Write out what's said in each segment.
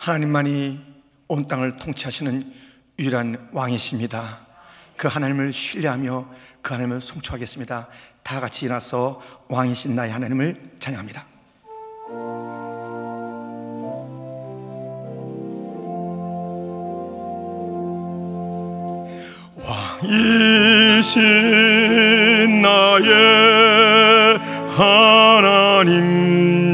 하나님만이 온 땅을 통치하시는 유일한 왕이십니다. 그 하나님을 신뢰하며 그 하나님을 송축하겠습니다. 다 같이 일어나서 왕이신 나의 하나님을 찬양합니다. 왕이신 나의 하나님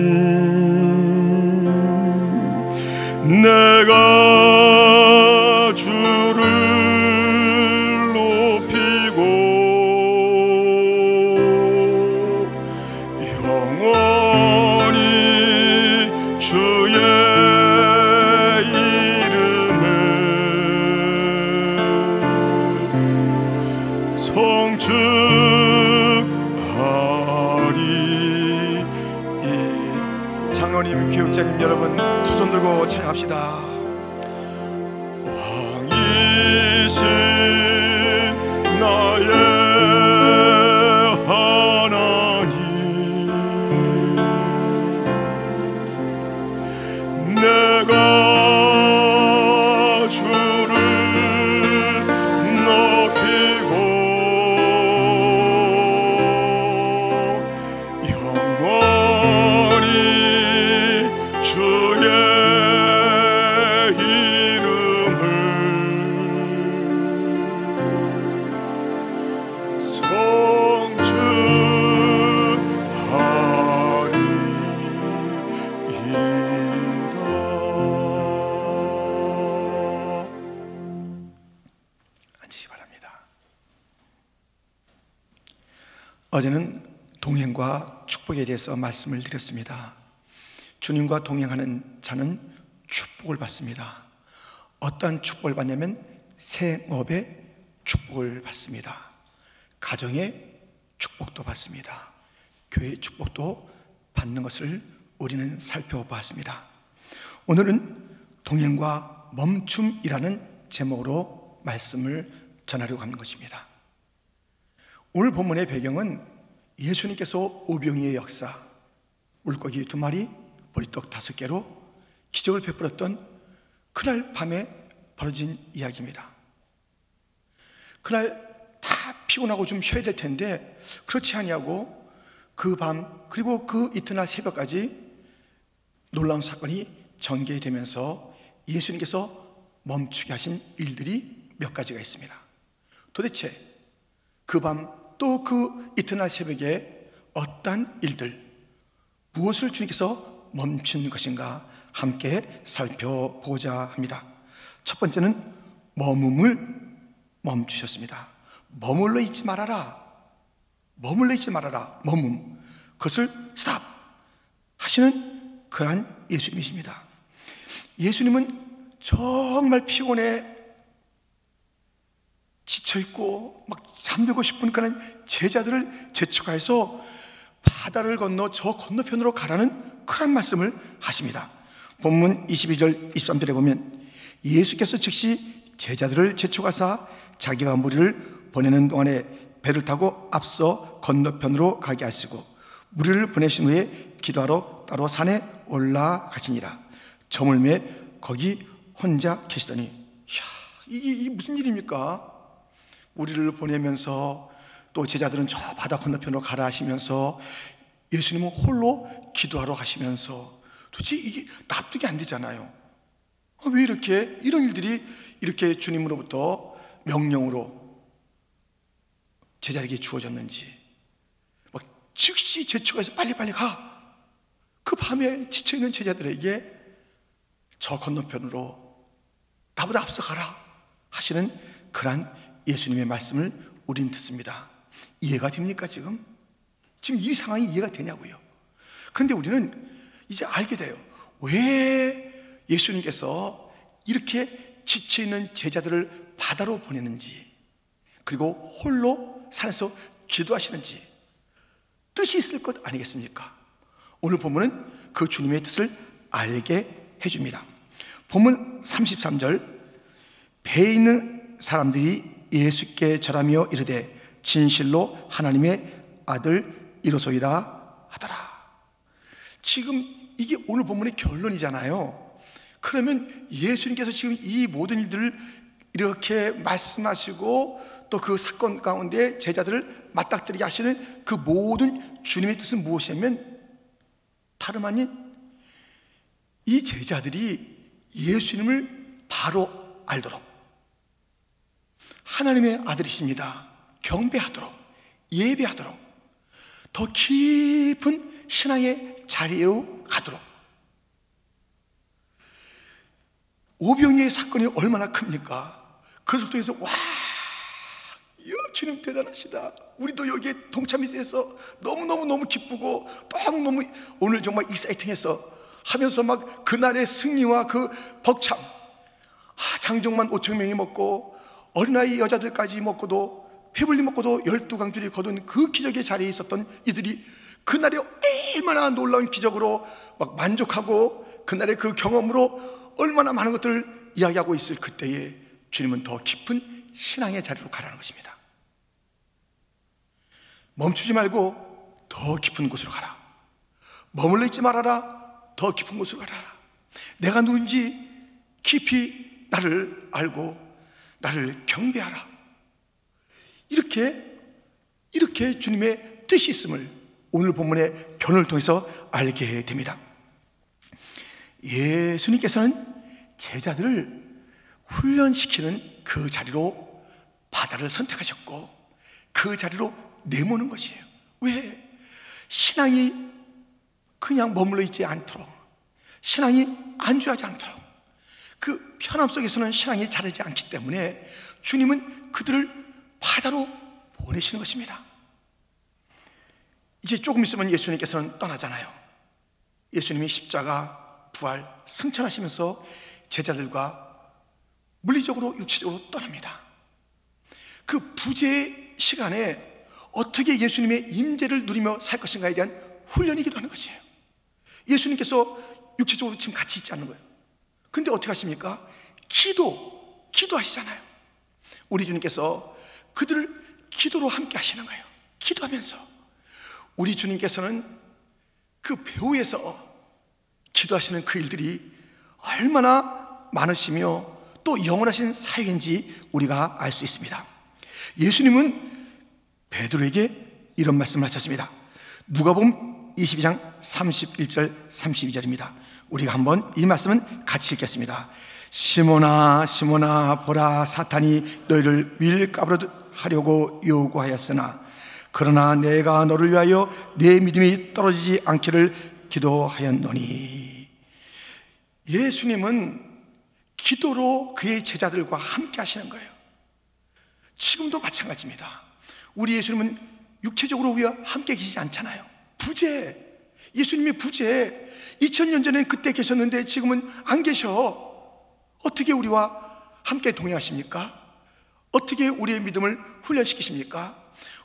어제는 동행과 축복에 대해서 말씀을 드렸습니다. 주님과 동행하는 자는 축복을 받습니다. 어떠한 축복을 받냐면 생업의 축복을 받습니다. 가정의 축복도 받습니다. 교회의 축복도 받는 것을 우리는 살펴보았습니다. 오늘은 동행과 멈춤이라는 제목으로 말씀을 전하려고 하는 것입니다. 오늘 본문의 배경은 예수님께서 오병이의 역사, 물고기 두 마리, 보리떡 다섯 개로 기적을 베풀었던 그날 밤에 벌어진 이야기입니다. 그날 다 피곤하고 좀 쉬어야 될 텐데 그렇지 아니하고 그 밤 그리고 그 이튿날 새벽까지 놀라운 사건이 전개되면서 예수님께서 멈추게 하신 일들이 몇 가지가 있습니다. 도대체 그 밤 또 그 이튿날 새벽에 어떠한 일들 무엇을 주님께서 멈춘 것인가 함께 살펴보자 합니다. 첫 번째는 머금을 멈추셨습니다. 머물러 있지 말아라. 머물러 있지 말아라. 머문. 그것을 스탑 하시는 그러한 예수님이십니다. 예수님은 정말 피곤해 지쳐있고 막 잠들고 싶은 그런 제자들을 재촉하여서 바다를 건너 저 건너편으로 가라는 그런 말씀을 하십니다. 본문 22절 23절에 보면 예수께서 즉시 제자들을 재촉하사 자기가 무리를 보내는 동안에 배를 타고 앞서 건너편으로 가게 하시고 무리를 보내신 후에 기도하러 따로 산에 올라가시니라 저물매 거기 혼자 계시더니 이야, 이게, 이게 무슨 일입니까? 우리를 보내면서 또 제자들은 저 바다 건너편으로 가라 하시면서 예수님은 홀로 기도하러 가시면서 도대체 이게 납득이 안 되잖아요. 아, 왜 이렇게 이런 일들이 이렇게 주님으로부터 명령으로 제자에게 주어졌는지 막 즉시 재촉해서 빨리빨리 가. 그 밤에 지쳐 있는 제자들에게 저 건너편으로 나보다 앞서 가라 하시는 그러한 예수님의 말씀을 우린 듣습니다. 이해가 됩니까 지금? 지금 이 상황이 이해가 되냐고요. 그런데 우리는 이제 알게 돼요. 왜 예수님께서 이렇게 지쳐있는 제자들을 바다로 보내는지 그리고 홀로 산에서 기도하시는지 뜻이 있을 것 아니겠습니까? 오늘 본문은 그 주님의 뜻을 알게 해줍니다. 본문 33절 배에 있는 사람들이 예수께 절하며 이르되 진실로 하나님의 아들 이로소이다 하더라. 지금 이게 오늘 본문의 결론이잖아요. 그러면 예수님께서 지금 이 모든 일들을 이렇게 말씀하시고 또 그 사건 가운데 제자들을 맞닥뜨리게 하시는 그 모든 주님의 뜻은 무엇이냐면 다름 아닌 이 제자들이 예수님을 바로 알도록 하나님의 아들이십니다. 경배하도록 예배하도록 더 깊은 신앙의 자리로 가도록. 오병이의 사건이 얼마나 큽니까? 그 속도에서 와 주님 대단하시다. 우리도 여기에 동참이 돼서 너무너무너무 기쁘고 너무너무 오늘 정말 익사이팅해서 하면서 막 그날의 승리와 그 벅참. 아, 장정만 5천 명이 먹고 어린아이 여자들까지 먹고도 배불리 먹고도 열두 강줄이 거둔 그 기적의 자리에 있었던 이들이 그날이 얼마나 놀라운 기적으로 막 만족하고 그날의 그 경험으로 얼마나 많은 것들을 이야기하고 있을 그때에 주님은 더 깊은 신앙의 자리로 가라는 것입니다. 멈추지 말고 더 깊은 곳으로 가라. 머물러 있지 말아라. 더 깊은 곳으로 가라. 내가 누군지 깊이 나를 알고 나를 경배하라. 이렇게 이렇게 주님의 뜻이 있음을 오늘 본문의 견을 통해서 알게 됩니다. 예수님께서는 제자들을 훈련시키는 그 자리로 바다를 선택하셨고 그 자리로 내모는 것이에요. 왜? 신앙이 그냥 머물러 있지 않도록 신앙이 안주하지 않도록 그 편함 속에서는 신앙이 자르지 않기 때문에 주님은 그들을 바다로 보내시는 것입니다. 이제 조금 있으면 예수님께서는 떠나잖아요. 예수님이 십자가, 부활, 승천하시면서 제자들과 물리적으로, 육체적으로 떠납니다. 그 부재 시간에 어떻게 예수님의 임재를 누리며 살 것인가에 대한 훈련이기도 하는 것이에요. 예수님께서 육체적으로 지금 같이 있지 않는 거예요. 근데 어떻게 하십니까? 기도, 기도하시잖아요. 우리 주님께서 그들을 기도로 함께 하시는 거예요. 기도하면서. 우리 주님께서는 그 배후에서 기도하시는 그 일들이 얼마나 많으시며 또 영원하신 사역인지 우리가 알 수 있습니다. 예수님은 베드로에게 이런 말씀을 하셨습니다. 누가복음 22장 31절 32절입니다. 우리가 한번 이 말씀은 같이 읽겠습니다. 시모나 시모나 보라 사탄이 너희를 밀가부르 하려고 요구하였으나 그러나 내가 너를 위하여 내 믿음이 떨어지지 않기를 기도하였노니 예수님은 기도로 그의 제자들과 함께 하시는 거예요. 지금도 마찬가지입니다. 우리 예수님은 육체적으로 우리와 함께 계시지 않잖아요. 부재. 예수님이 부재. 2000년 전에 그때 계셨는데 지금은 안 계셔. 어떻게 우리와 함께 동행하십니까? 어떻게 우리의 믿음을 훈련시키십니까?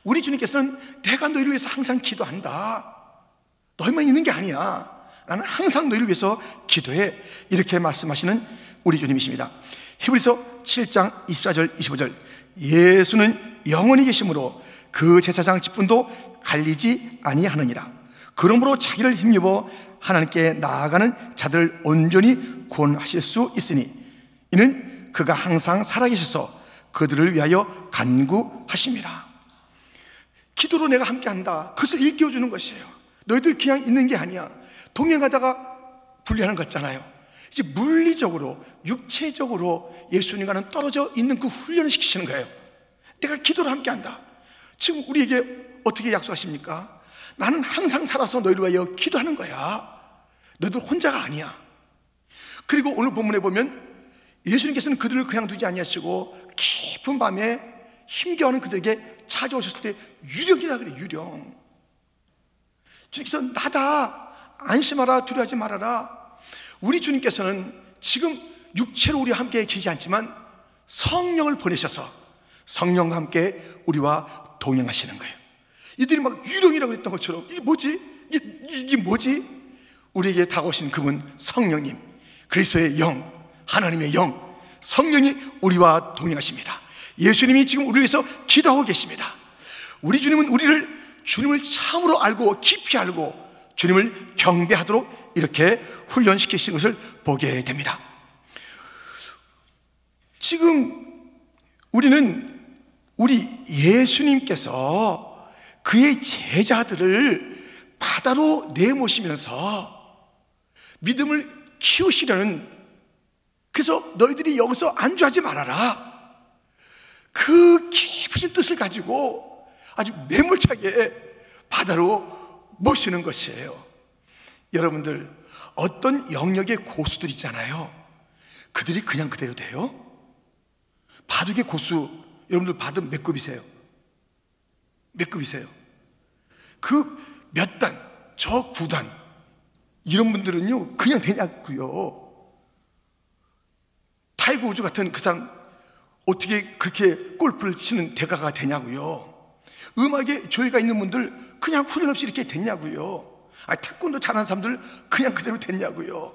우리 주님께서는 내가 너희를 위해서 항상 기도한다. 너희만 있는 게 아니야. 나는 항상 너희를 위해서 기도해. 이렇게 말씀하시는 우리 주님이십니다. 히브리서 7장 24절 25절 예수는 영원히 계심으로 그 제사장 직분도 갈리지 아니하느니라. 그러므로 자기를 힘입어 하나님께 나아가는 자들을 온전히 구원하실 수 있으니 이는 그가 항상 살아계셔서 그들을 위하여 간구하십니다. 기도로 내가 함께 한다. 그것을 일깨워 주는 것이에요. 너희들 그냥 있는 게 아니야. 동행하다가 분리하는 것 같잖아요. 이제 물리적으로, 육체적으로 예수님과는 떨어져 있는 그 훈련을 시키시는 거예요. 내가 기도를 함께 한다. 지금 우리에게 어떻게 약속하십니까? 나는 항상 살아서 너희를 위하여 기도하는 거야. 너희들 혼자가 아니야. 그리고 오늘 본문에 보면 예수님께서는 그들을 그냥 두지 아니하시고 깊은 밤에 힘겨워하는 그들에게 찾아오셨을 때 유령이라 그래 유령 주님께서 나다 안심하라 두려워하지 말아라 우리 주님께서는 지금 육체로 우리와 함께 계시지 않지만 성령을 보내셔서 성령과 함께 우리와 동행하시는 거예요 이들이 막 유령이라고 했던 것처럼 이게 뭐지? 이게, 이게 뭐지? 우리에게 다가오신 그분 성령님 그리스도의 영 하나님의 영, 성령이 우리와 동행하십니다. 예수님이 지금 우리를 위해서 기도하고 계십니다. 우리 주님은 우리를 주님을 참으로 알고 깊이 알고 주님을 경배하도록 이렇게 훈련시키신 것을 보게 됩니다. 지금 우리는 우리 예수님께서 그의 제자들을 바다로 내모시면서 믿음을 키우시려는 그래서 너희들이 여기서 안주하지 말아라. 그 깊으신 뜻을 가지고 아주 매몰차게 바다로 모시는 것이에요. 여러분들 어떤 영역의 고수들 있잖아요. 그들이 그냥 그대로 돼요? 바둑의 고수 여러분들 바둑 몇 급이세요? 몇 급이세요? 그 몇 단, 저 구단 이런 분들은요 그냥 되냐고요. 타이거 우즈 같은 그 사람 어떻게 그렇게 골프를 치는 대가가 되냐고요. 음악에 조예가 있는 분들 그냥 후련 없이 이렇게 됐냐고요. 아, 태권도 잘하는 사람들 그냥 그대로 됐냐고요.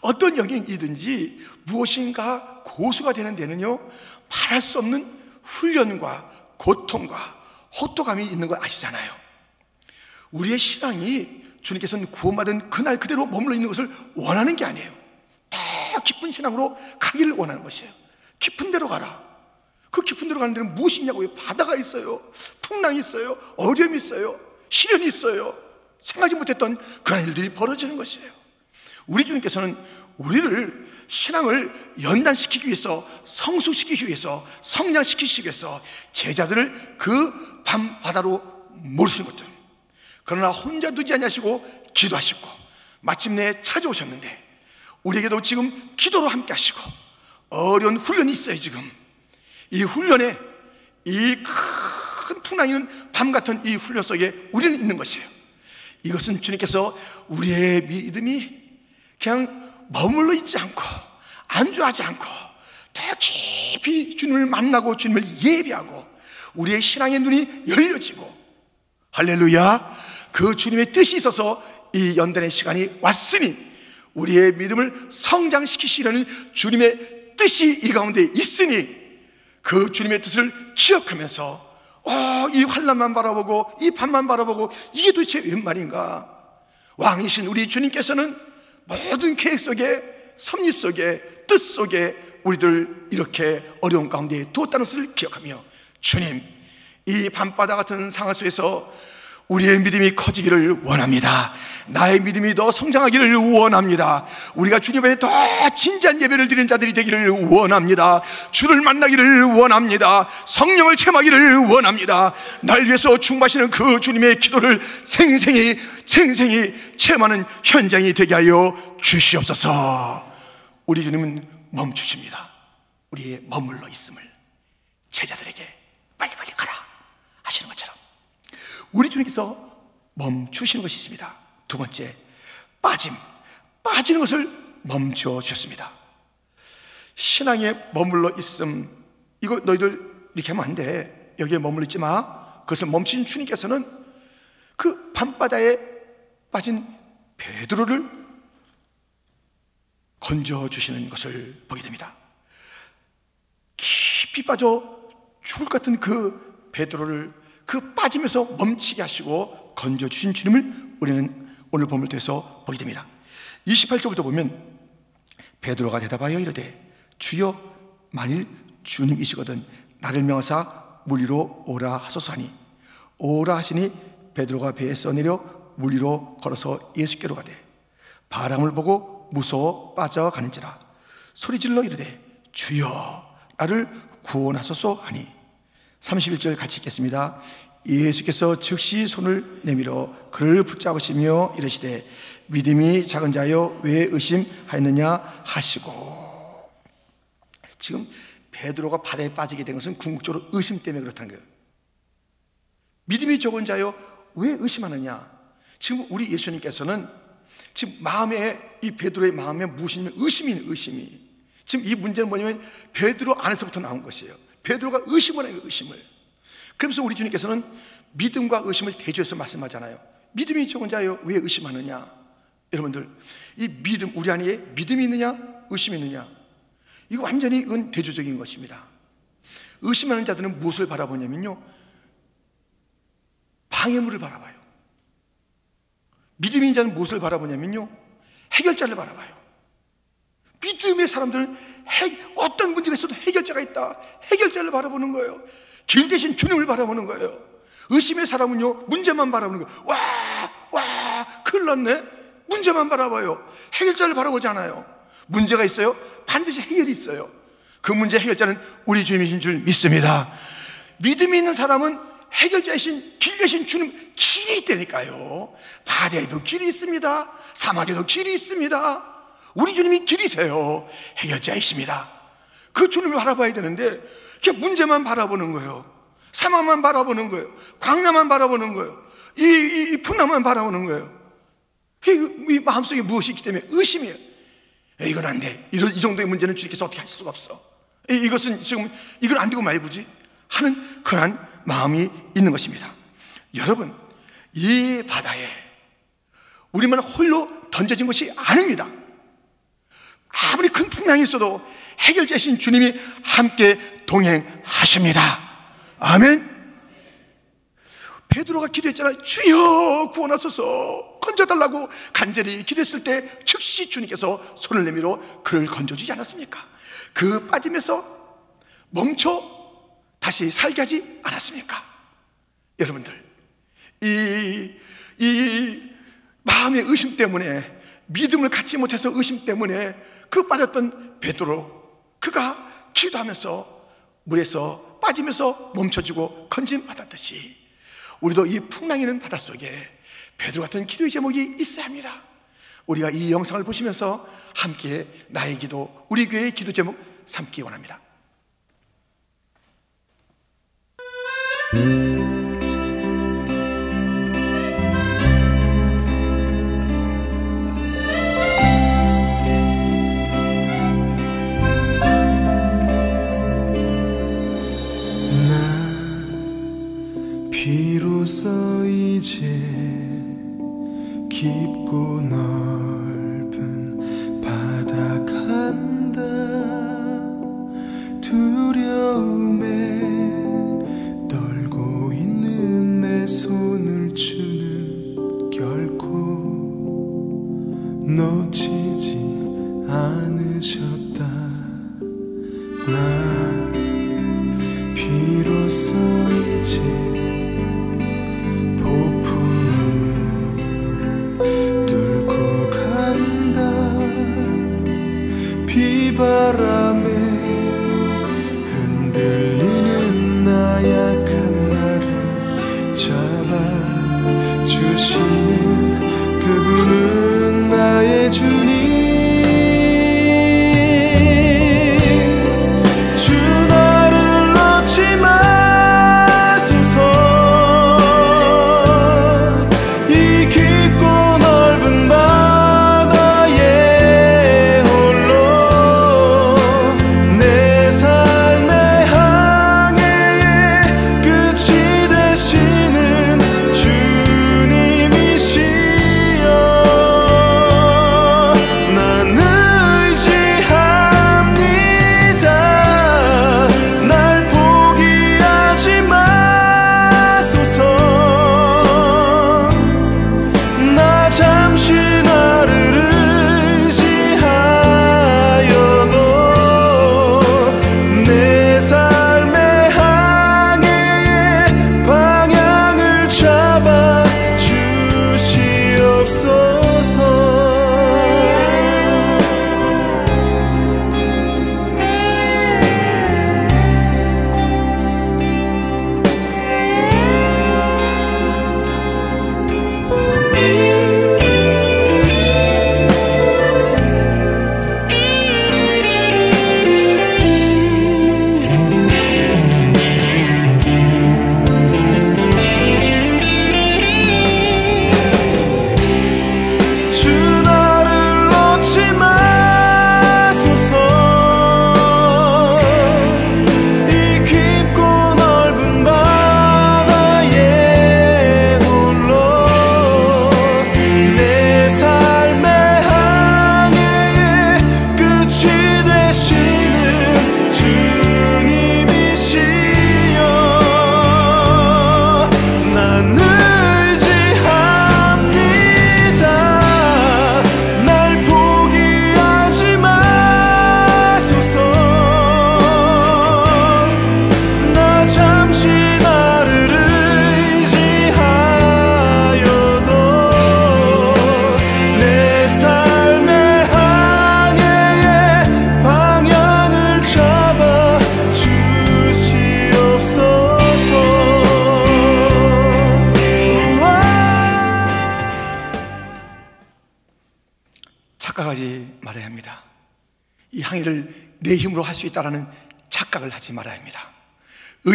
어떤 영역이든지 무엇인가 고수가 되는 데는요, 말할 수 없는 훈련과 고통과 호토감이 있는 거 아시잖아요. 우리의 신앙이 주님께서는 구원받은 그날 그대로 머물러 있는 것을 원하는 게 아니에요. 더 깊은 신앙으로 가기를 원하는 것이에요. 깊은 데로 가라. 그 깊은 데로 가는 데는 무엇이 있냐고요? 바다가 있어요. 풍랑이 있어요. 어려움이 있어요. 시련이 있어요. 생각지 못했던 그런 일들이 벌어지는 것이에요. 우리 주님께서는 우리를 신앙을 연단시키기 위해서 성숙시키기 위해서 성장시키기 위해서 제자들을 그 밤 바다로 몰으시는 것들 그러나 혼자 두지 않으시고 기도하시고 마침내 찾아오셨는데 우리에게도 지금 기도로 함께 하시고 어려운 훈련이 있어요, 지금. 이 훈련에 이 큰 풍랑이 있는 밤 같은 이 훈련 속에 우리는 있는 것이에요. 이것은 주님께서 우리의 믿음이 그냥 머물러 있지 않고 안주하지 않고 더 깊이 주님을 만나고 주님을 예비하고 우리의 신앙의 눈이 열려지고 할렐루야 그 주님의 뜻이 있어서 이 연단의 시간이 왔으니 우리의 믿음을 성장시키시려는 주님의 뜻이 이 가운데 있으니 그 주님의 뜻을 기억하면서 어, 이 환란만 바라보고 이 밤만 바라보고 이게 도대체 웬 말인가? 왕이신 우리 주님께서는 모든 계획 속에 섭립 속에 뜻 속에 우리들 이렇게 어려운 가운데 두었다는 것을 기억하며 주님 이 밤바다 같은 상황 속에서 우리의 믿음이 커지기를 원합니다. 나의 믿음이 더 성장하기를 원합니다. 우리가 주님 앞에 더 진지한 예배를 드리는 자들이 되기를 원합니다. 주를 만나기를 원합니다. 성령을 체험하기를 원합니다. 날 위해서 충마시는 그 주님의 기도를 생생히 생생히 체험하는 현장이 되게 하여 주시옵소서. 우리 주님은 멈추십니다. 우리의 머물러 있음을 제자들에게 빨리빨리 가라 우리 주님께서 멈추시는 것이 있습니다. 두 번째, 빠짐. 빠지는 것을 멈춰 주셨습니다. 신앙에 머물러 있음. 이거 너희들 이렇게 하면 안 돼. 여기에 머물러 있지 마. 그것을 멈춘 주님께서는 그 밤바다에 빠진 베드로를 건져 주시는 것을 보게 됩니다. 깊이 빠져 죽을 것 같은 그 베드로를 그 빠지면서 멈추게 하시고 건져주신 주님을 우리는 오늘 본문을 통해서 보게 됩니다. 28절부터 보면 베드로가 대답하여 이르되 주여 만일 주님이시거든 나를 명하사 물 위로 오라 하소서 하니 오라 하시니 베드로가 배에서 내려 물 위로 걸어서 예수께로 가되 바람을 보고 무서워 빠져가는지라. 소리질러 이르되 주여 나를 구원하소서 하니 31절 같이 읽겠습니다. 예수께서 즉시 손을 내밀어 그를 붙잡으시며 이르시되 믿음이 작은 자여 왜 의심하였느냐 하시고 지금 베드로가 바다에 빠지게 된 것은 궁극적으로 의심 때문에 그렇다는 거예요. 믿음이 적은 자여 왜 의심하느냐? 지금 우리 예수님께서는 지금 마음에 이 베드로의 마음에 무엇이냐면 의심이 의심이 지금 이 문제는 뭐냐면 베드로 안에서부터 나온 것이에요. 베드로가 의심을 해요, 의심을. 그러면서 우리 주님께서는 믿음과 의심을 대조해서 말씀하잖아요. 믿음이 적은 자여 왜 의심하느냐? 여러분들, 이 믿음, 우리 안에 믿음이 있느냐? 의심이 있느냐? 이거 완전히 이건 대조적인 것입니다. 의심하는 자들은 무엇을 바라보냐면요. 방해물을 바라봐요. 믿음인 자는 무엇을 바라보냐면요. 해결자를 바라봐요. 믿음의 사람들은 해, 어떤 문제가 있어도 해결자가 있다. 해결자를 바라보는 거예요. 길 대신 주님을 바라보는 거예요. 의심의 사람은요, 문제만 바라보는 거예요. 와, 와, 큰일 났네? 문제만 바라봐요. 해결자를 바라보지 않아요. 문제가 있어요? 반드시 해결이 있어요. 그 문제 해결자는 우리 주님이신 줄 믿습니다. 믿음이 있는 사람은 해결자이신 길 대신 주님 길이 있다니까요. 바다에도 길이 있습니다. 사막에도 길이 있습니다. 우리 주님이 길이세요. 해결자이십니다. 그 주님을 바라봐야 되는데 그냥 문제만 바라보는 거예요. 사막만 바라보는 거예요. 광야만 바라보는 거예요. 이, 이, 이 풍랑만 바라보는 거예요. 이 마음속에 무엇이 있기 때문에 의심이에요. 이건 안 돼. 이런, 이 정도의 문제는 주님께서 어떻게 하실 수가 없어. 이, 것은 지금 이건 안 되고 말고지 하는 그런 마음이 있는 것입니다. 여러분, 이 바다에 우리만 홀로 던져진 것이 아닙니다. 아무리 큰 풍랑이 있어도 해결자신 주님이 함께 동행하십니다. 아멘. 베드로가 기도했잖아요. 주여 구원하소서 건져달라고 간절히 기도했을 때 즉시 주님께서 손을 내밀어 그를 건져주지 않았습니까? 그 빠짐에서 멈춰 다시 살게 하지 않았습니까? 여러분들 이, 이 마음의 의심 때문에 믿음을 갖지 못해서 의심 때문에 그 빠졌던 베드로 그가 기도하면서 물에서 빠지면서 멈춰주고 건짐 받았듯이 우리도 이 풍랑이는 바닷속에 베드로 같은 기도의 제목이 있어야 합니다. 우리가 이 영상을 보시면서 함께 나의 기도, 우리 교회의 기도 제목 삼기 원합니다. 비로소 이제 깊고 넓은 바다 간다. 두려움에 떨고 있는 내 손을 주는 결코 놓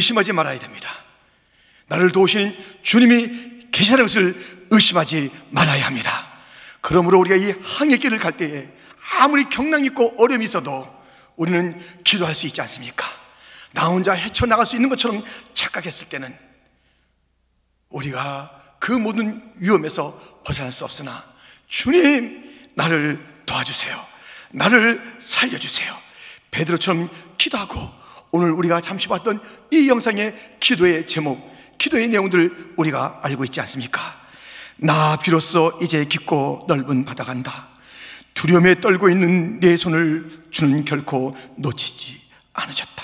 의심하지 말아야 됩니다. 나를 도우시는 주님이 계시다는 것을 의심하지 말아야 합니다. 그러므로 우리가 이 항해 길을 갈 때에 아무리 경랑 있고 어려움이 있어도 우리는 기도할 수 있지 않습니까? 나 혼자 헤쳐나갈 수 있는 것처럼 착각했을 때는 우리가 그 모든 위험에서 벗어날 수 없으나 주님 나를 도와주세요. 나를 살려주세요. 베드로처럼 기도하고 오늘 우리가 잠시 봤던 이 영상의 기도의 제목, 기도의 내용들을 우리가 알고 있지 않습니까? 나 비로소 이제 깊고 넓은 바다 간다. 두려움에 떨고 있는 내 손을 주는 결코 놓치지 않으셨다.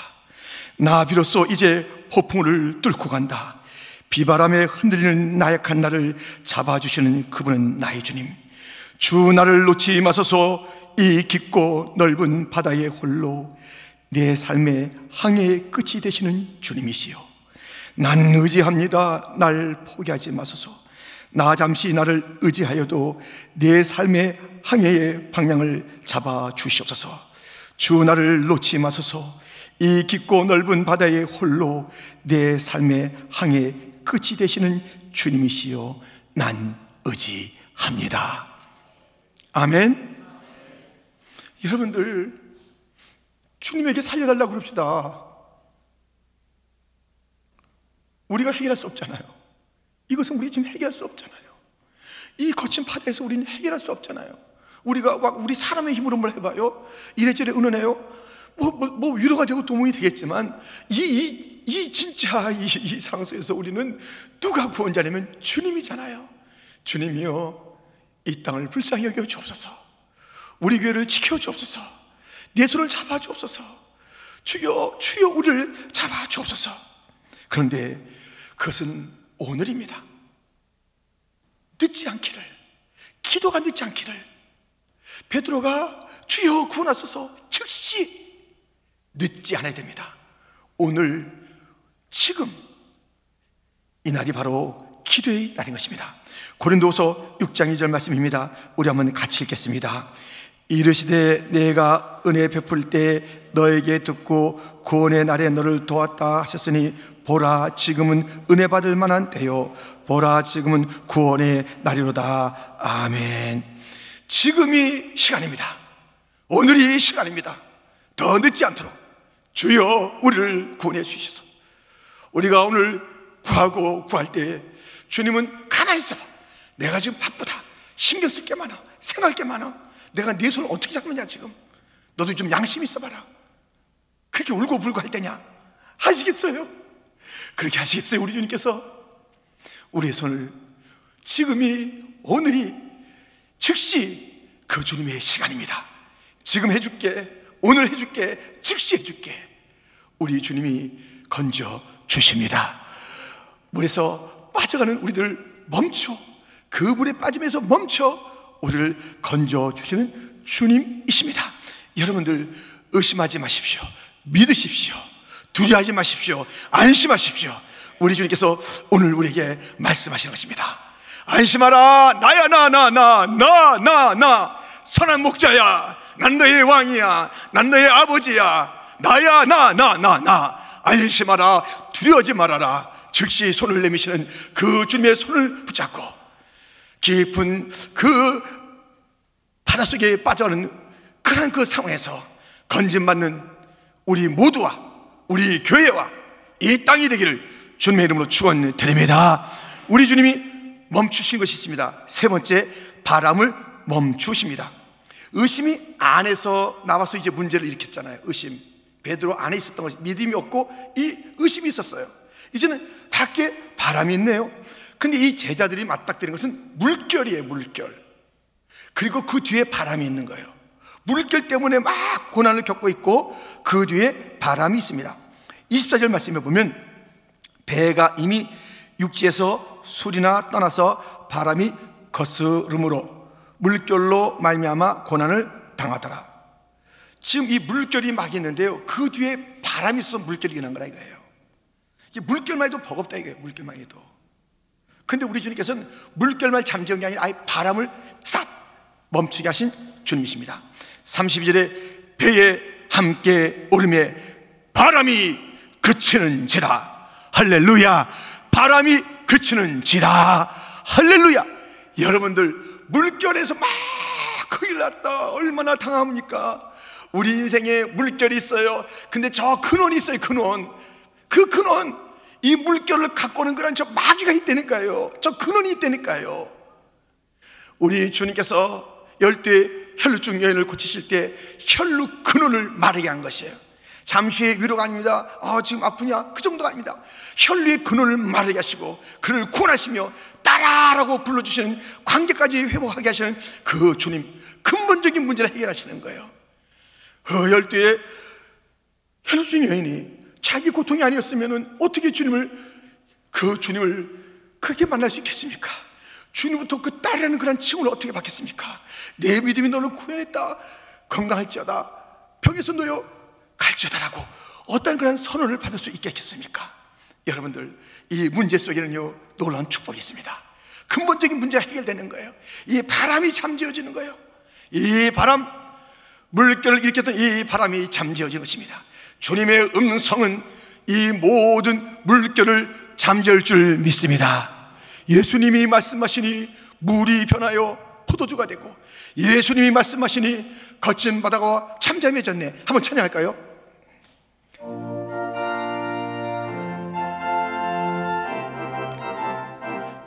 나 비로소 이제 폭풍을 뚫고 간다. 비바람에 흔들리는 나약한 나를 잡아주시는 그분은 나의 주님. 주 나를 놓지 마소서 이 깊고 넓은 바다의 홀로 내 삶의 항해의 끝이 되시는 주님이시여. 난 의지합니다. 날 포기하지 마소서. 나 잠시 나를 의지하여도 내 삶의 항해의 방향을 잡아 주시옵소서. 주 나를 놓지 마소서. 이 깊고 넓은 바다의 홀로 내 삶의 항해 끝이 되시는 주님이시여. 난 의지합니다. 아멘. 여러분들 주님에게 살려달라고 그럽시다. 우리가 해결할 수 없잖아요. 이것은 우리 지금 해결할 수 없잖아요. 이 거친 바다에서 우리는 해결할 수 없잖아요. 우리가 막 우리 사람의 힘으로 뭘 해봐요? 이래저래 은은해요? 뭐, 뭐, 뭐 위로가 되고 도움이 되겠지만 이, 이, 이 진짜 이, 이 상소에서 우리는 누가 구원자냐면 주님이잖아요. 주님이요 이 땅을 불쌍히 여겨 주옵소서. 우리 교회를 지켜 주옵소서. 내 손을 잡아 주옵소서. 주여 주여 우리를 잡아 주옵소서. 그런데 그것은 오늘입니다. 늦지 않기를 기도가 늦지 않기를 베드로가 주여 구원하소서 즉시 늦지 않아야 됩니다. 오늘 지금 이 날이 바로 기도의 날인 것입니다. 고린도서 6장 2절 말씀입니다. 우리 한번 같이 읽겠습니다. 이르시되 내가 은혜 베풀 때 너에게 듣고 구원의 날에 너를 도왔다 하셨으니 보라 지금은 은혜 받을 만한 때요. 보라 지금은 구원의 날이로다. 아멘. 지금이 시간입니다. 오늘이 시간입니다. 더 늦지 않도록 주여 우리를 구원해 주셔서. 우리가 오늘 구하고 구할 때 주님은 가만히 있어봐. 내가 지금 바쁘다. 신경 쓸 게 많아. 생각할 게 많아 내가 네 손을 어떻게 잡느냐 지금? 너도 좀 양심 있어봐라. 그렇게 울고 불고 할 때냐? 하시겠어요? 그렇게 하시겠어요 우리 주님께서? 우리의 손을 지금이 오늘이 즉시 그 주님의 시간입니다. 지금 해줄게. 오늘 해줄게. 즉시 해줄게. 우리 주님이 건져 주십니다. 물에서 빠져가는 우리들 멈춰. 그 물에 빠짐에서 멈춰 우리를 건져 주시는 주님이십니다. 여러분들 의심하지 마십시오. 믿으십시오. 두려워하지 마십시오. 안심하십시오. 우리 주님께서 오늘 우리에게 말씀하시는 것입니다. 안심하라. 나야 나 나 나 나 나 나 선한 목자야. 난 너의 왕이야. 난 너의 아버지야. 나야 나 나 나 나 안심하라. 두려워하지 말아라. 즉시 손을 내미시는 그 주님의 손을 붙잡고 깊은 그 바닷속에 빠져가는 그런 그 상황에서 건진받는 우리 모두와 우리 교회와 이 땅이 되기를 주님의 이름으로 축원드립니다. 우리 주님이 멈추신 것이 있습니다. 세 번째 바람을 멈추십니다. 의심이 안에서 나와서 이제 문제를 일으켰잖아요. 의심. 베드로 안에 있었던 것이 믿음이 없고 이 의심이 있었어요. 이제는 밖에 바람이 있네요. 근데 이 제자들이 맞닥뜨린 것은 물결이에요, 물결. 그리고 그 뒤에 바람이 있는 거예요. 물결 때문에 막 고난을 겪고 있고 그 뒤에 바람이 있습니다. 24절 말씀에 보면 배가 이미 육지에서 술이나 떠나서 바람이 거스름으로 물결로 말미암아 고난을 당하더라. 지금 이 물결이 막 있는데요. 그 뒤에 바람이 있어 물결이 일어난 거라 이거예요. 물결만 해도 버겁다 이거예요. 물결만 해도. 근데 우리 주님께서는 물결만 잠재운 게 아니라 아예 바람을 싹 멈추게 하신 주님이십니다. 32절에 배에 함께 오름에 바람이 그치는 지라. 할렐루야. 바람이 그치는 지라. 할렐루야. 여러분들 물결에서 막 큰일 났다. 얼마나 당합니까? 우리 인생에 물결이 있어요. 근데 저 근원이 있어요 근원. 그 근원 이 물결을 갖고 오는 그런 저 마귀가 있다니까요. 저 근원이 있다니까요. 우리 주님께서 열두의 혈루증 여인을 고치실 때 혈루 근원을 마르게 한 것이에요. 잠시의 위로가 아닙니다. 어, 지금 아프냐? 그 정도가 아닙니다. 혈루의 근원을 마르게 하시고 그를 구원하시며 따라라고 불러주시는 관계까지 회복하게 하시는 그 주님 근본적인 문제를 해결하시는 거예요. 그 열두의 혈루증 여인이 자기 고통이 아니었으면 어떻게 주님을 그 주님을 그렇게 만날 수 있겠습니까? 주님부터 그 딸이라는 그런 칭을 어떻게 받겠습니까? 내 믿음이 너를 구원했다 건강할지어다 병에서 놓여 갈지어다라고 어떤 그런 선언을 받을 수 있겠습니까? 여러분들 이 문제 속에는요 놀라운 축복이 있습니다 근본적인 문제가 해결되는 거예요 이 바람이 잠재워지는 거예요 이 바람 물결을 일으켰던 이 바람이 잠재워지는 것입니다 주님의 음성은 이 모든 물결을 잠재울 줄 믿습니다 예수님이 말씀하시니 물이 변하여 포도주가 되고 예수님이 말씀하시니 거친 바다가 잠잠해졌네 한번 찬양할까요?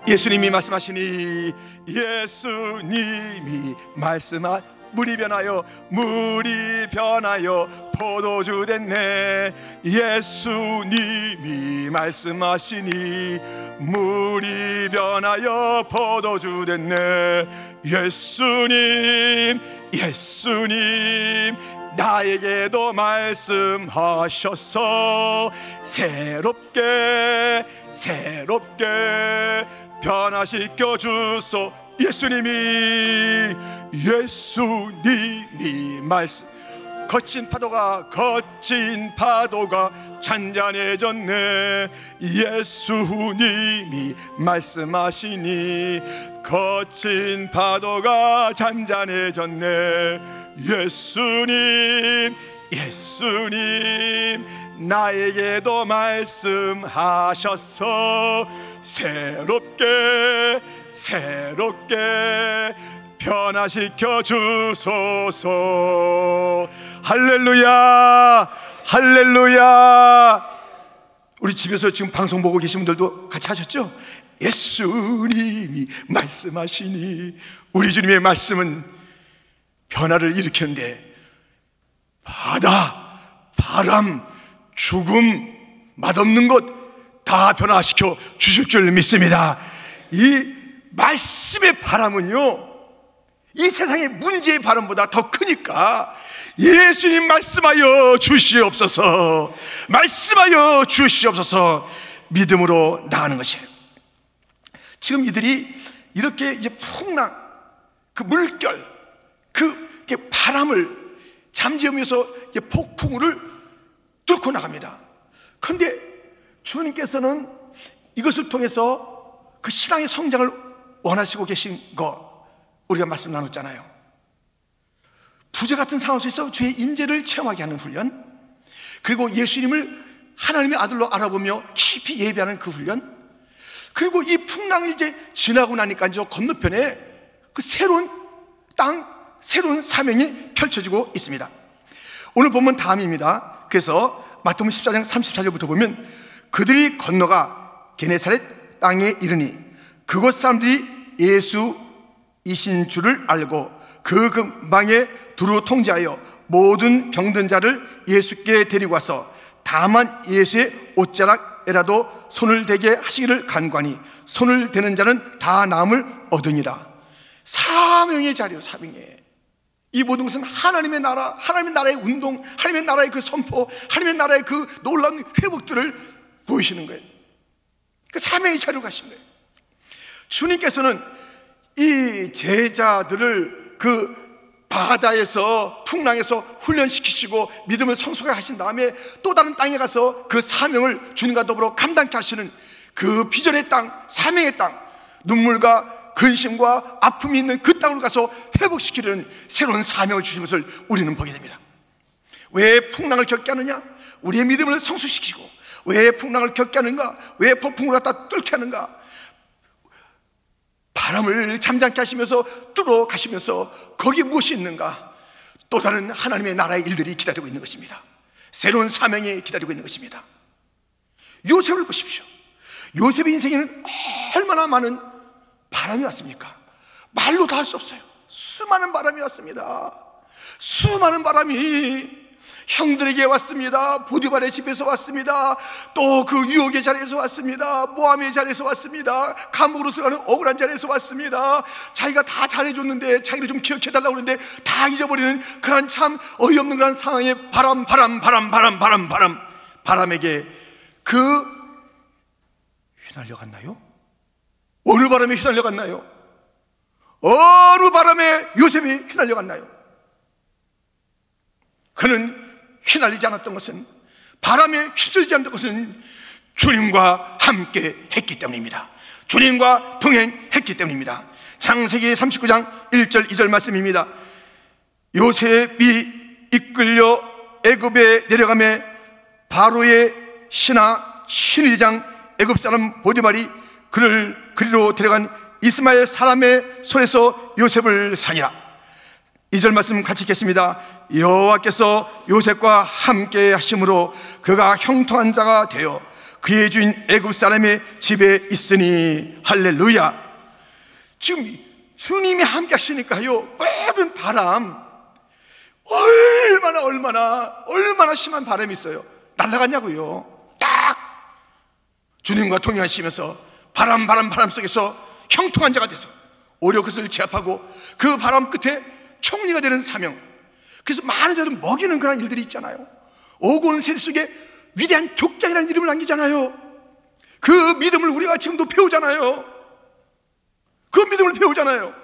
예수님이 말씀하시니 예수님이 말씀하 물이 변하여 물이 변하여 포도주 됐네. 예수님이 말씀하시니 물이 변하여 포도주 됐네. 예수님 예수님 나에게도 말씀하셔서 새롭게 새롭게 변화시켜 주소 예수님이 예수님이 말씀. 거친 파도가 거친 파도가 잔잔해졌네. 예수님이 말씀하시니 거친 파도가 잔잔해졌네. 예수님 예수님 나에게도 말씀하셔서 새롭게 새롭게 변화시켜 주소서 할렐루야 할렐루야 우리 집에서 지금 방송 보고 계신 분들도 같이 하셨죠? 예수님이 말씀하시니 우리 주님의 말씀은 변화를 일으키는데 바다, 바람, 죽음, 맛없는 것 다 변화시켜 주실 줄 믿습니다. 이 말씀의 바람은요, 이 세상의 문제의 바람보다 더 크니까 예수님 말씀하여 주시옵소서, 말씀하여 주시옵소서 믿음으로 나가는 것이에요. 지금 이들이 이렇게 이제 풍랑, 그 물결, 그 바람을 잠재우면서 폭풍우를 뚫고 나갑니다. 그런데 주님께서는 이것을 통해서 그 신앙의 성장을 원하시고 계신 거 우리가 말씀 나눴잖아요. 부재 같은 상황 속에서 주의 임재를 체험하게 하는 훈련, 그리고 예수님을 하나님의 아들로 알아보며 깊이 예배하는 그 훈련, 그리고 이 풍랑을 이제 지나고 나니까 저 건너편에 그 새로운 땅, 새로운 사명이 펼쳐지고 있습니다. 오늘 보면 다음입니다. 그래서 마태복음 14장 34절부터 보면 그들이 건너가 게네사렛 땅에 이르니 그곳 사람들이 예수이신 줄을 알고 그 근방에 두루 통제하여 모든 병든 자를 예수께 데리고 와서 다만 예수의 옷자락에라도 손을 대게 하시기를 간관히 손을 대는 자는 다 나음을 얻으니라 사명의 자리요 사명의 이 모든 것은 하나님의 나라, 하나님의 나라의 운동, 하나님의 나라의 그 선포, 하나님의 나라의 그 놀라운 회복들을 보이시는 거예요. 그 사명의 자료 가신 거예요. 주님께서는 이 제자들을 그 바다에서 풍랑에서 훈련시키시고 믿음을 성숙하게 하신 다음에 또 다른 땅에 가서 그 사명을 주님과 더불어 감당케 하시는 그 비전의 땅, 사명의 땅, 눈물과 근심과 아픔이 있는 그 땅으로 가서 회복시키려는 새로운 사명을 주신 것을 우리는 보게 됩니다. 왜 풍랑을 겪게 하느냐? 우리의 믿음을 성숙시키고 왜 풍랑을 겪게 하는가? 왜 폭풍을 갖다 뚫게 하는가? 바람을 잠잠케 하시면서 뚫어 가시면서 거기 무엇이 있는가? 또 다른 하나님의 나라의 일들이 기다리고 있는 것입니다. 새로운 사명이 기다리고 있는 것입니다. 요셉을 보십시오. 요셉의 인생에는 얼마나 많은 바람이 왔습니까? 말로 다 할 수 없어요. 수많은 바람이 왔습니다. 수많은 바람이 형들에게 왔습니다. 보디발의 집에서 왔습니다. 또 그 유혹의 자리에서 왔습니다. 모함의 자리에서 왔습니다. 감옥으로 들어가는 억울한 자리에서 왔습니다. 자기가 다 잘해줬는데 자기를 좀 기억해달라고 그러는데 다 잊어버리는 그런 참 어이없는 그런 상황에 바람, 바람, 바람, 바람, 바람, 바람, 바람에게 그 휘날려 갔나요? 어느 바람에 휘날려 갔나요? 어느 바람에 요셉이 휘날려 갔나요? 그는 휘날리지 않았던 것은 바람에 휩쓸지 않았던 것은 주님과 함께 했기 때문입니다. 주님과 동행했기 때문입니다. 창세기 39장 1절 2절 말씀입니다. 요셉이 이끌려 애굽에 내려가매 바로의 신하 신의장 애굽 사람 보디말이 그를 그리로 데려간 이스마엘 사람의 손에서 요셉을 사니라. 2절 말씀 같이 읽겠습니다. 여호와께서 요셉과 함께 하심으로 그가 형통한 자가 되어 그의 주인 애굽 사람의 집에 있으니 할렐루야. 지금 주님이 함께 하시니까요. 모든 바람 얼마나 얼마나 얼마나 심한 바람이 있어요. 날아갔냐고요. 딱 주님과 동행하시면서 바람 바람 바람 속에서 형통한 자가 돼서 오려 그것을 제압하고 그 바람 끝에 총리가 되는 사명. 그래서 많은 자들 먹이는 그런 일들이 있잖아요. 오고 온 세대 속에 위대한 족장이라는 이름을 남기잖아요. 그 믿음을 우리가 지금도 배우잖아요. 그 믿음을 배우잖아요.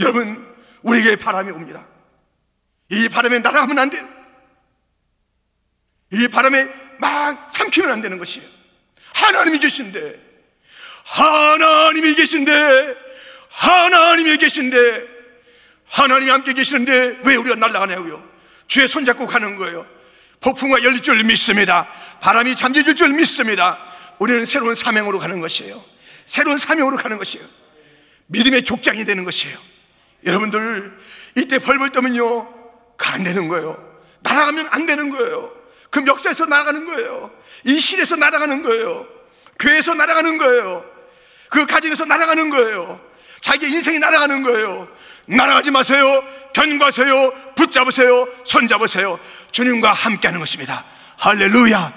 여러분, 우리에게 바람이 옵니다. 이 바람에 날아가면 안 돼요. 이 바람에 막 삼키면 안 되는 것이에요. 하나님이 계신데, 하나님이 계신데, 하나님이 계신데, 하나님이 함께 계시는데 왜 우리가 날아가냐고요? 주의 손잡고 가는 거예요. 폭풍과 열릴 줄 믿습니다. 바람이 잠재질 줄 믿습니다. 우리는 새로운 사명으로 가는 것이에요. 새로운 사명으로 가는 것이에요. 믿음의 족장이 되는 것이에요. 여러분들 이때 벌벌 떠면요 안 되는 거예요. 날아가면 안 되는 거예요. 그 역사에서 날아가는 거예요. 이 실에서 날아가는 거예요. 교회에서 날아가는 거예요. 그 가정에서 날아가는 거예요. 자기 인생이 날아가는 거예요. 날아가지 마세요. 견과세요. 붙잡으세요. 손잡으세요. 주님과 함께 하는 것입니다. 할렐루야.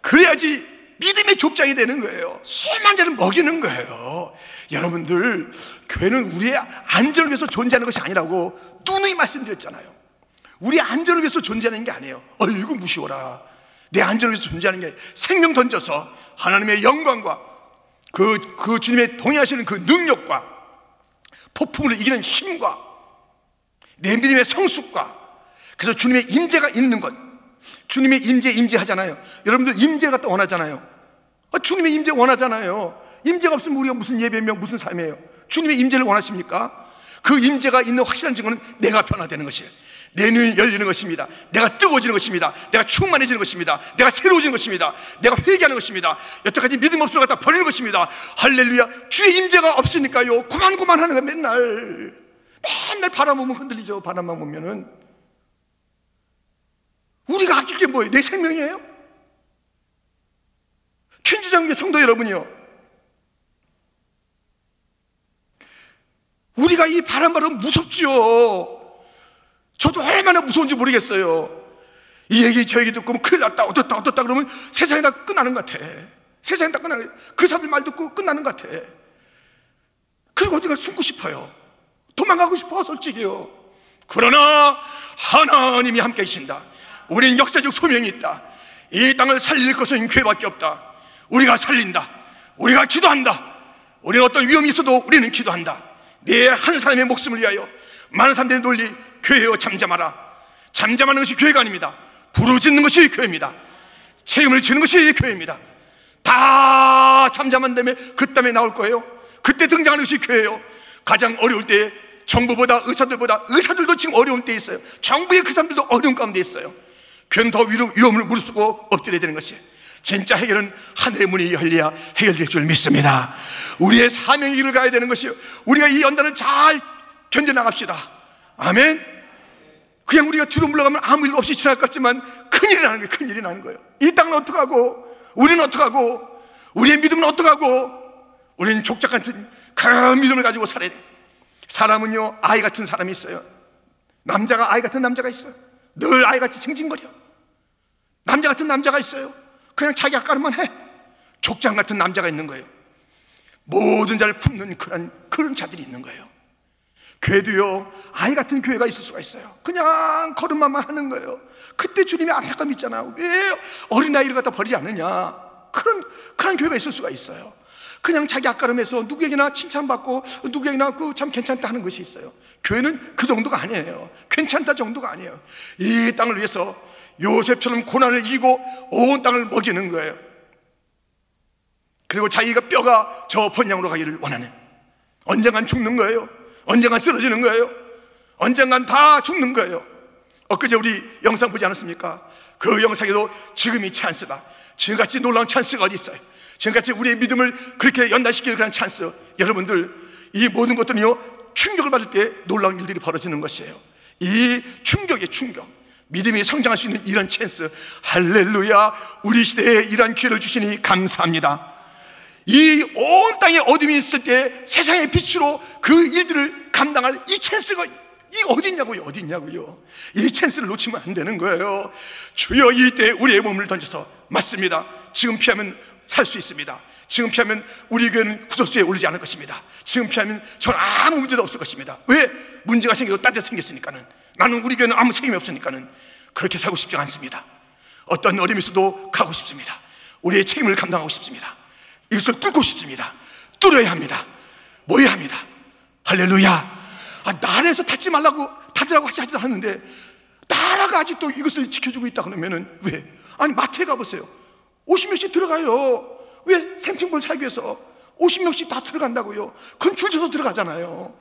그래야지 믿음의 족장이 되는 거예요. 수많은 자를 먹이는 거예요. 여러분들, 교회는 우리의 안전을 위해서 존재하는 것이 아니라고 누누이 말씀드렸잖아요. 우리 안전을 위해서 존재하는 게 아니에요. 어이구, 무시워라. 내 안전을 위해서 존재하는 게 생명 던져서 하나님의 영광과 그, 그 주님의 동의하시는 그 능력과 폭풍을 이기는 힘과 내 믿음의 성숙과 그래서 주님의 임재가 있는 것. 주님의 임재 임재하잖아요. 여러분들 임재 갖다 원하잖아요. 아, 주님의 임재 원하잖아요. 임재가 없으면 우리가 무슨 예배며 무슨 삶이에요? 주님의 임재를 원하십니까? 그 임재가 있는 확실한 증거는 내가 변화되는 것이에요 내 눈이 열리는 것입니다. 내가 뜨거워지는 것입니다. 내가 충만해지는 것입니다. 내가 새로워지는 것입니다. 내가 회개하는 것입니다. 여태까지 믿음 없음을 갖다 버리는 것입니다. 할렐루야. 주의 임재가 없으니까요. 고만고만 하는 거 맨날. 맨날 바람 오면 흔들리죠. 바람만 보면은. 우리가 아낄 게 뭐예요? 내 생명이에요? 춘주장교 성도 여러분이요. 우리가 이 바람 바람 무섭지요. 저도 얼마나 무서운지 모르겠어요. 이 얘기 저 얘기 듣고 큰일 났다 어떻다 어떻다 그러면 세상이 다 끝나는 것 같아. 세상이 다 끝나는 그 사람들 말 듣고 끝나는 것 같아. 그리고 어디가 숨고 싶어요. 도망가고 싶어 솔직히요. 그러나 하나님이 함께 계신다. 우리는 역사적 소명이 있다. 이 땅을 살릴 것은 교회밖에 없다. 우리가 살린다. 우리가 기도한다. 우리는 어떤 위험이 있어도 우리는 기도한다. 내 한 사람의 목숨을 위하여 많은 사람들의 논리 교회여 잠잠하라. 잠잠하는 것이 교회가 아닙니다. 부르짖는 것이 교회입니다. 책임을 지는 것이 교회입니다. 다 잠잠한 다음에 그 땀에 나올 거예요. 그때 등장하는 것이 교회예요. 가장 어려울 때 정부보다 의사들보다 의사들도 지금 어려운 때 있어요. 정부의 그 사람들도 어려운 가운데 있어요. 교회는 더 위험을 무릅쓰고 엎드려야 되는 것이에요. 진짜 해결은 하늘의 문이 열려야 해결될 줄 믿습니다. 우리의 사명의 길을 가야 되는 것이요. 우리가 이 연단을 잘 견뎌나갑시다. 아멘. 그냥 우리가 뒤로 물러가면 아무 일도 없이 지날 것 같지만 큰일이 나는 거예요. 큰일이 나는 거예요. 이 땅은 어떡하고, 우리는 어떡하고, 우리의 믿음은 어떡하고, 우리는 족작 같은 그 믿음을 가지고 살아야 돼. 사람은요, 아이 같은 사람이 있어요. 남자가 아이 같은 남자가 있어요. 늘 아이같이 징징거려. 남자 같은 남자가 있어요. 그냥 자기 아까만 해. 족장 같은 남자가 있는 거예요. 모든 자를 품는 그런, 그런 자들이 있는 거예요. 교회도요, 아이 같은 교회가 있을 수가 있어요. 그냥 걸음마만 하는 거예요. 그때 주님의 안타까움이 있잖아요. 왜 어린아이를 갖다 버리지 않느냐. 그런, 그런 교회가 있을 수가 있어요. 그냥 자기 앞가름에서 누구에게나 칭찬받고 누구에게나 그 참 괜찮다 하는 것이 있어요. 교회는 그 정도가 아니에요. 괜찮다 정도가 아니에요. 이 땅을 위해서 요셉처럼 고난을 이기고 온 땅을 먹이는 거예요. 그리고 자기가 뼈가 저 번향으로 가기를 원하는 언젠간 죽는 거예요. 언젠간 쓰러지는 거예요. 언젠간 다 죽는 거예요. 엊그제 우리 영상 보지 않았습니까? 그 영상에도 지금이 찬스다. 지금같이 놀라운 찬스가 어디 있어요? 지금같이 우리의 믿음을 그렇게 연단시킬 그런 찬스. 여러분들, 이 모든 것들은요, 충격을 받을 때 놀라운 일들이 벌어지는 것이에요. 이 충격의 충격. 믿음이 성장할 수 있는 이런 찬스. 할렐루야. 우리 시대에 이런 기회를 주시니 감사합니다. 이 온 땅에 어둠이 있을 때 세상의 빛으로 그 일들을 감당할 이 찬스가 이 어딨냐고요, 어딨냐고요. 이 찬스를 놓치면 안 되는 거예요. 주여 이때 우리의 몸을 던져서 맞습니다. 지금 피하면 살 수 있습니다. 지금 피하면 우리 교회는 구설수에 오르지 않을 것입니다. 지금 피하면 전 아무 문제도 없을 것입니다. 왜? 문제가 생겨도 딴 데 생겼으니까는. 나는 우리 교회는 아무 책임이 없으니까는. 그렇게 살고 싶지 않습니다. 어떤 있어도 가고 싶습니다. 우리의 책임을 감당하고 싶습니다. 이것을 뚫고 싶습니다. 뚫어야 합니다. 모여야 합니다. 할렐루야. 아, 나라에서 닫지 말라고 닫으라고 하지 않는데 나라가 아직도 이것을 지켜주고 있다 그러면은 왜? 아니 마트에 가보세요. 50명씩 들어가요. 왜 생충을 살기 위해서 50명씩 다 들어간다고요. 그건 줄 서서 들어가잖아요.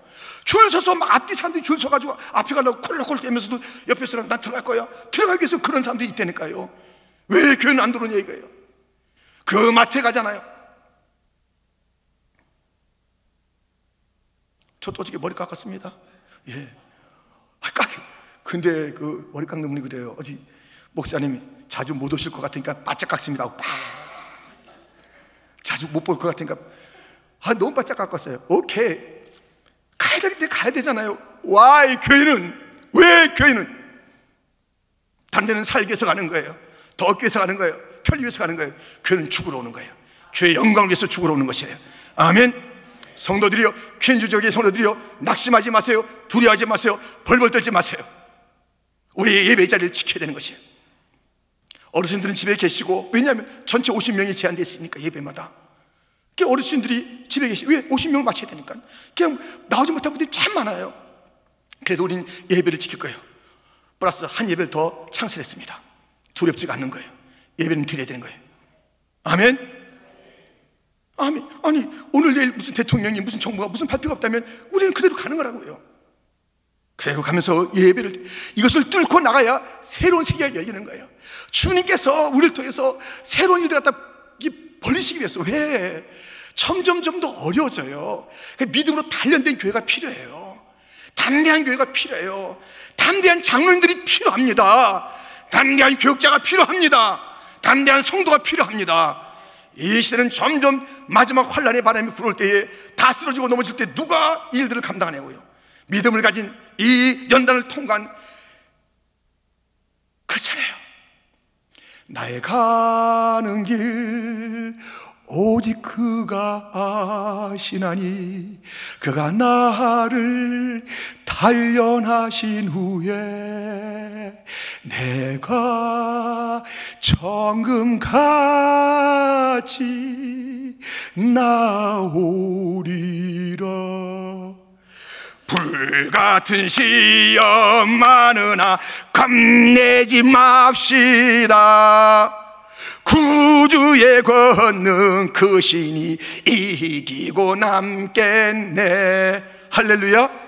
줄 서서 막 앞뒤 사람들이 줄 서가지고 앞에 가려고 콜록콜록 대면서도 옆에 사람 난 들어갈 거야. 들어가기 위해서 그런 사람들이 있다니까요. 왜 교회는 안 들어오냐 이거예요. 그 마트에 가잖아요. 저도 어저께 머리 깎았습니다. 예. 아, 깎 근데 그 머리 깎는 분이 그래요. 어제 목사님이 자주 못 오실 것 같으니까 바짝 깎습니다. 빡. 자주 못 볼 것 같으니까 아, 너무 바짝 깎았어요. 오케이. 가야 되는데 가야 되잖아요. 와, 이 교회는, 왜 교회는? 다른 데는 살기 위해서 가는 거예요. 더 얻기 위해서 가는 거예요. 편리 위해서 가는 거예요. 교회는 죽으러 오는 거예요. 교회 영광을 위해서 죽으러 오는 것이에요. 아멘. 성도들이여, 퀸주족의 성도들이여, 낙심하지 마세요. 두려워하지 마세요. 벌벌 떨지 마세요. 우리의 예배 자리를 지켜야 되는 것이에요. 어르신들은 집에 계시고, 왜냐하면 전체 50명이 제한되어 있으니까, 예배마다. 그 어르신들이 집에 계시, 왜? 50명을 맞춰야 되니까. 그냥 나오지 못한 분들이 참 많아요. 그래도 우리는 예배를 지킬 거예요. 플러스 한 예배를 더 창설했습니다. 두렵지가 않는 거예요. 예배는 드려야 되는 거예요. 아멘. 아니, 아니 오늘 내일 무슨 대통령이 무슨 정부가 무슨 발표가 없다면 우리는 그대로 가는 거라고요. 그대로 가면서 예배를 이것을 뚫고 나가야 새로운 세계가 열리는 거예요. 주님께서 우리를 통해서 새로운 일들 갖다 벌리시기 위해서 왜 점점 점 더 어려워져요. 믿음으로 단련된 교회가 필요해요. 담대한 교회가 필요해요. 담대한 장로님들이 필요합니다. 담대한 교육자가 필요합니다. 담대한 성도가 필요합니다. 이 시대는 점점 마지막 환란의 바람이 불을 때에 다 쓰러지고 넘어질 때 누가 이 일들을 감당하냐고요. 믿음을 가진 이 연단을 통과한 그렇잖아요. 나의 가는 길 오직 그가 아시나니 그가 나를 단련하신 후에 내가 정금같이 나오리라. 불같은 시험 많으나 겁내지 맙시다 구주의 권능 그 신이 이기고 남겠네. 할렐루야.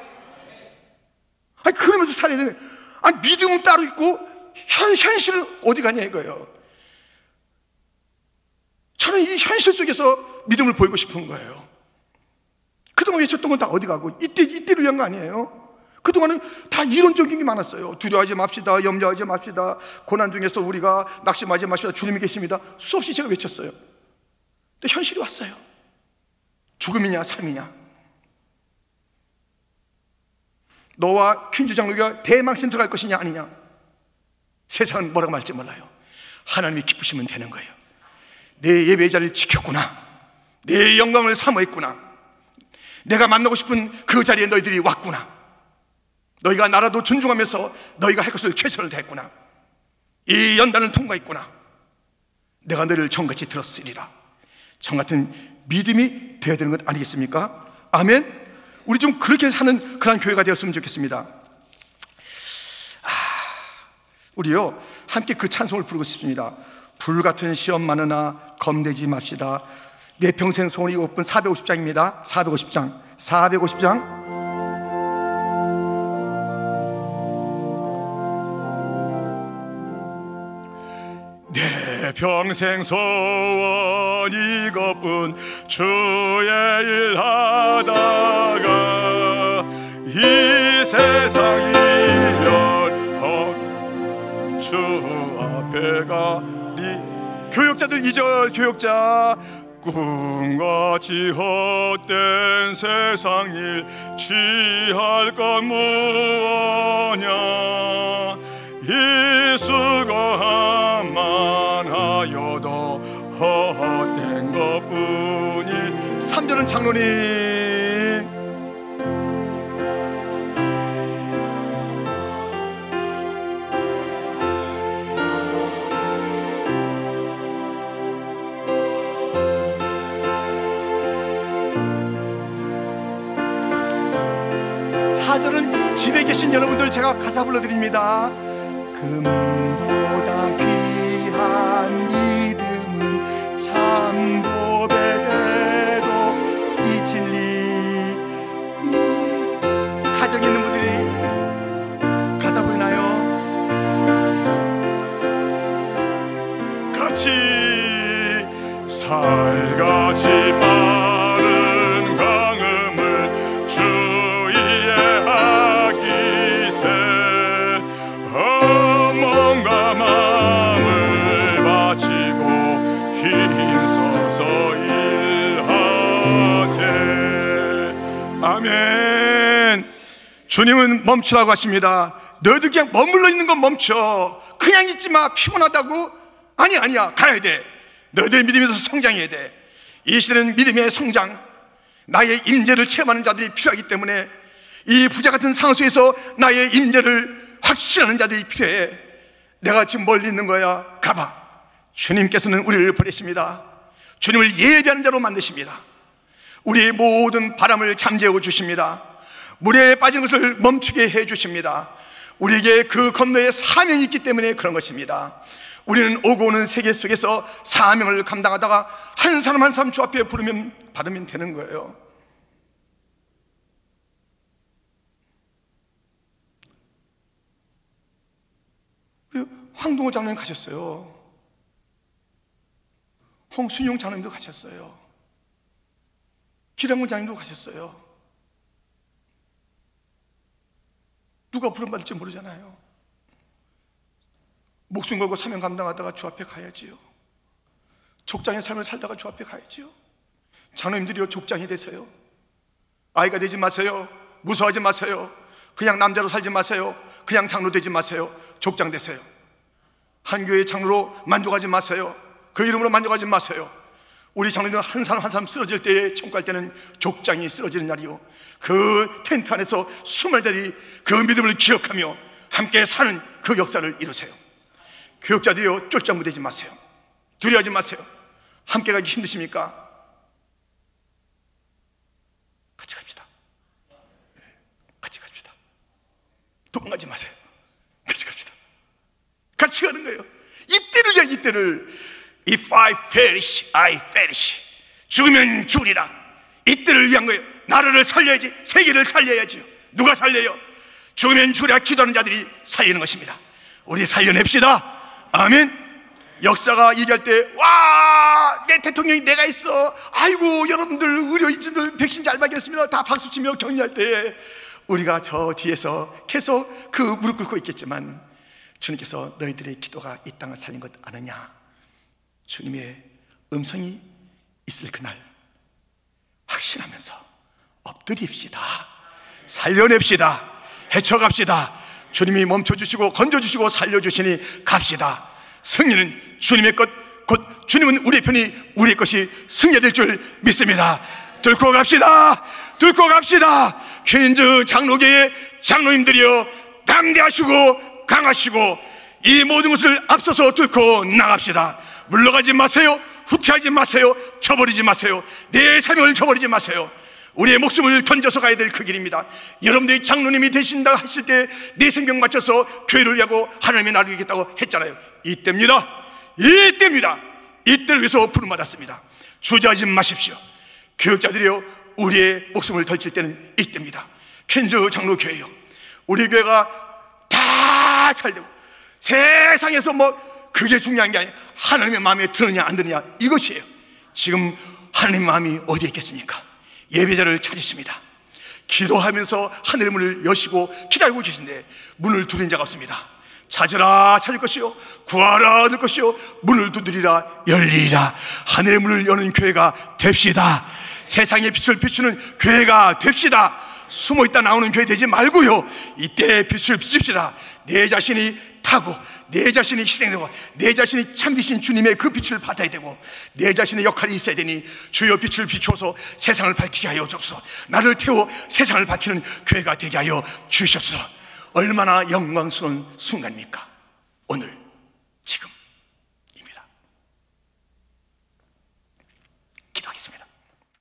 아니 그러면서 살아야 되는 아니 믿음은 따로 있고 현, 현실은 어디 가냐 이거예요. 저는 이 현실 속에서 믿음을 보이고 싶은 거예요. 그동안 외쳤던 건 다 어디 가고 이때 이때를 위한 거 아니에요 그동안은 다 이론적인 게 많았어요. 두려워하지 맙시다 염려하지 맙시다. 고난 중에서 우리가 낙심하지 맙시다. 주님이 계십니다. 수없이 제가 외쳤어요. 근데 현실이 왔어요. 죽음이냐 삶이냐. 너와 퀸즈 장로가 대망신 들어갈 것이냐 아니냐. 세상은 뭐라고 말지 몰라요. 하나님이 기쁘시면 되는 거예요. 내 예배자를 지켰구나. 내 영광을 사모했구나. 내가 만나고 싶은 그 자리에 너희들이 왔구나 너희가 나라도 존중하면서 너희가 할 것을 최선을 다했구나 이 연단을 통과했구나 내가 너를 정같이 들었으리라 정 같은 믿음이 되어야 되는 것 아니겠습니까? 아멘 우리 좀 그렇게 사는 그런 교회가 되었으면 좋겠습니다. 아, 우리요 함께 그 찬송을 부르고 싶습니다. 불 같은 시험 많으나 겁내지 맙시다. 내 평생 소원이 오픈 450장입니다. 450장, 450장. 평생 소원 이것뿐 주의 일 하다가 이 세상이면 주 앞에 가리. 교육자들 2절 교육자. 꿈같이 헛된 세상 일 취할 건 무엇냐 이 수고함만 하여도 헛된 것뿐이 3절은 장로님. 사절은 집에 계신 여러분들 제가 가사 불러드립니다 금보다 주님은 멈추라고 하십니다. 너희들 그냥 머물러 있는 건 멈춰. 그냥 있지 마. 피곤하다고. 아니 아니야. 가야 돼. 너희들 믿음에서 성장해야 돼 이 시대는 믿음의 성장. 나의 임재를 체험하는 자들이 필요하기 때문에 이 부자 같은 상황 속에서 나의 임재를 확신하는 자들이 필요해. 내가 지금 멀리 있는 거야. 가봐. 주님께서는 우리를 보내십니다. 주님을 예배하는 자로 만드십니다. 우리의 모든 바람을 잠재워 주십니다 물에 빠지는 것을 멈추게 해 주십니다. 우리에게 그 건너에 사명이 있기 때문에 그런 것입니다. 우리는 오고 오는 세계 속에서 사명을 감당하다가 한 사람 한 사람 주 앞에 부르면 받으면 되는 거예요. 황동호 장로님 가셨어요. 홍순용 장로님도 가셨어요. 기량문 장님도 가셨어요 누가 부름받을지 모르잖아요. 목숨 걸고 사명 감당하다가 주 앞에 가야지요. 족장의 삶을 살다가 주 앞에 가야지요. 장로님들이요 족장이 되세요. 아이가 되지 마세요. 무서워하지 마세요. 그냥 남자로 살지 마세요. 그냥 장로 되지 마세요. 족장 되세요. 한 교회 장로로 만족하지 마세요. 그 이름으로 만족하지 마세요 우리 장로님은 한 사람 한 사람 쓰러질 때에 청구할 때는 족장이 쓰러지는 날이요. 그 텐트 안에서 수말들이 그 믿음을 기억하며 함께 사는 그 역사를 이루세요. 교육자들이요 쫄장부 되지 마세요. 두려워하지 마세요. 함께 가기 힘드십니까? 같이 갑시다. 같이 갑시다. 도망가지 마세요. 같이 갑시다. 같이 가는 거예요. 이때를 이때를 If I perish, I perish 죽으면 죽으리라 이때를 위한 거예요 나라를 살려야지 세계를 살려야지요 누가 살려요? 죽으면 주랴 기도하는 자들이 살리는 것입니다. 우리 살려냅시다. 아멘. 역사가 얘기할 때, 와, 내 대통령이 내가 있어. 아이고, 여러분들, 의료인들 백신 잘 맞겠습니다. 다 박수치며 격려할 때, 우리가 저 뒤에서 계속 그 무릎 꿇고 있겠지만, 주님께서 너희들의 기도가 이 땅을 살린 것 아느냐? 주님의 음성이 있을 그날, 확신하면서 엎드립시다. 살려냅시다. 헤쳐갑시다. 주님이 멈춰주시고 건져주시고 살려주시니 갑시다. 승리는 주님의 것, 곧 주님은 우리 편이 우리 것이 승리될 줄 믿습니다. 뚫고 갑시다. 뚫고 갑시다. 퀸즈 장로계의 장로님들이여 담대하시고 강하시고 이 모든 것을 앞서서 뚫고 나갑시다. 물러가지 마세요. 후퇴하지 마세요. 저버리지 마세요. 내 사명을 저버리지 마세요. 우리의 목숨을 던져서 가야 될 그 길입니다. 여러분들이 장로님이 되신다 했을 때 내 생명 맞춰서 교회를 위하고 하나님의 나를 위겠다고 했잖아요. 이때입니다. 이때입니다. 이때를 위해서 부름 받았습니다. 주저하지 마십시오. 교육자들이요, 우리의 목숨을 던질 때는 이때입니다. 켄즈 장로 교회요. 우리 교회가 다 잘 되고 세상에서 뭐 그게 중요한 게 아니라 하나님의 마음에 드느냐 안 드느냐 이것이에요. 지금 하나님의 마음이 어디에 있겠습니까? 예배자를 찾으십니다. 기도하면서 하늘의 문을 여시고 기다리고 계신데 문을 두드린 자가 없습니다. 찾으라 찾을 것이요 구하라 얻을 것이요 문을 두드리라 열리라 하늘의 문을 여는 교회가 됩시다 세상의 빛을 비추는 교회가 됩시다 숨어 있다 나오는 교회 되지 말고요 이때 빛을 비춥시다 내 자신이 타고 내 자신이 희생되고 내 자신이 참되신 주님의 그 빛을 받아야 되고 내 자신의 역할이 있어야 되니 주여 빛을 비추어서 세상을 밝히게 하여 주옵소서. 나를 태워 세상을 밝히는 교회가 되게 하여 주시옵소서. 얼마나 영광스러운 순간입니까? 오늘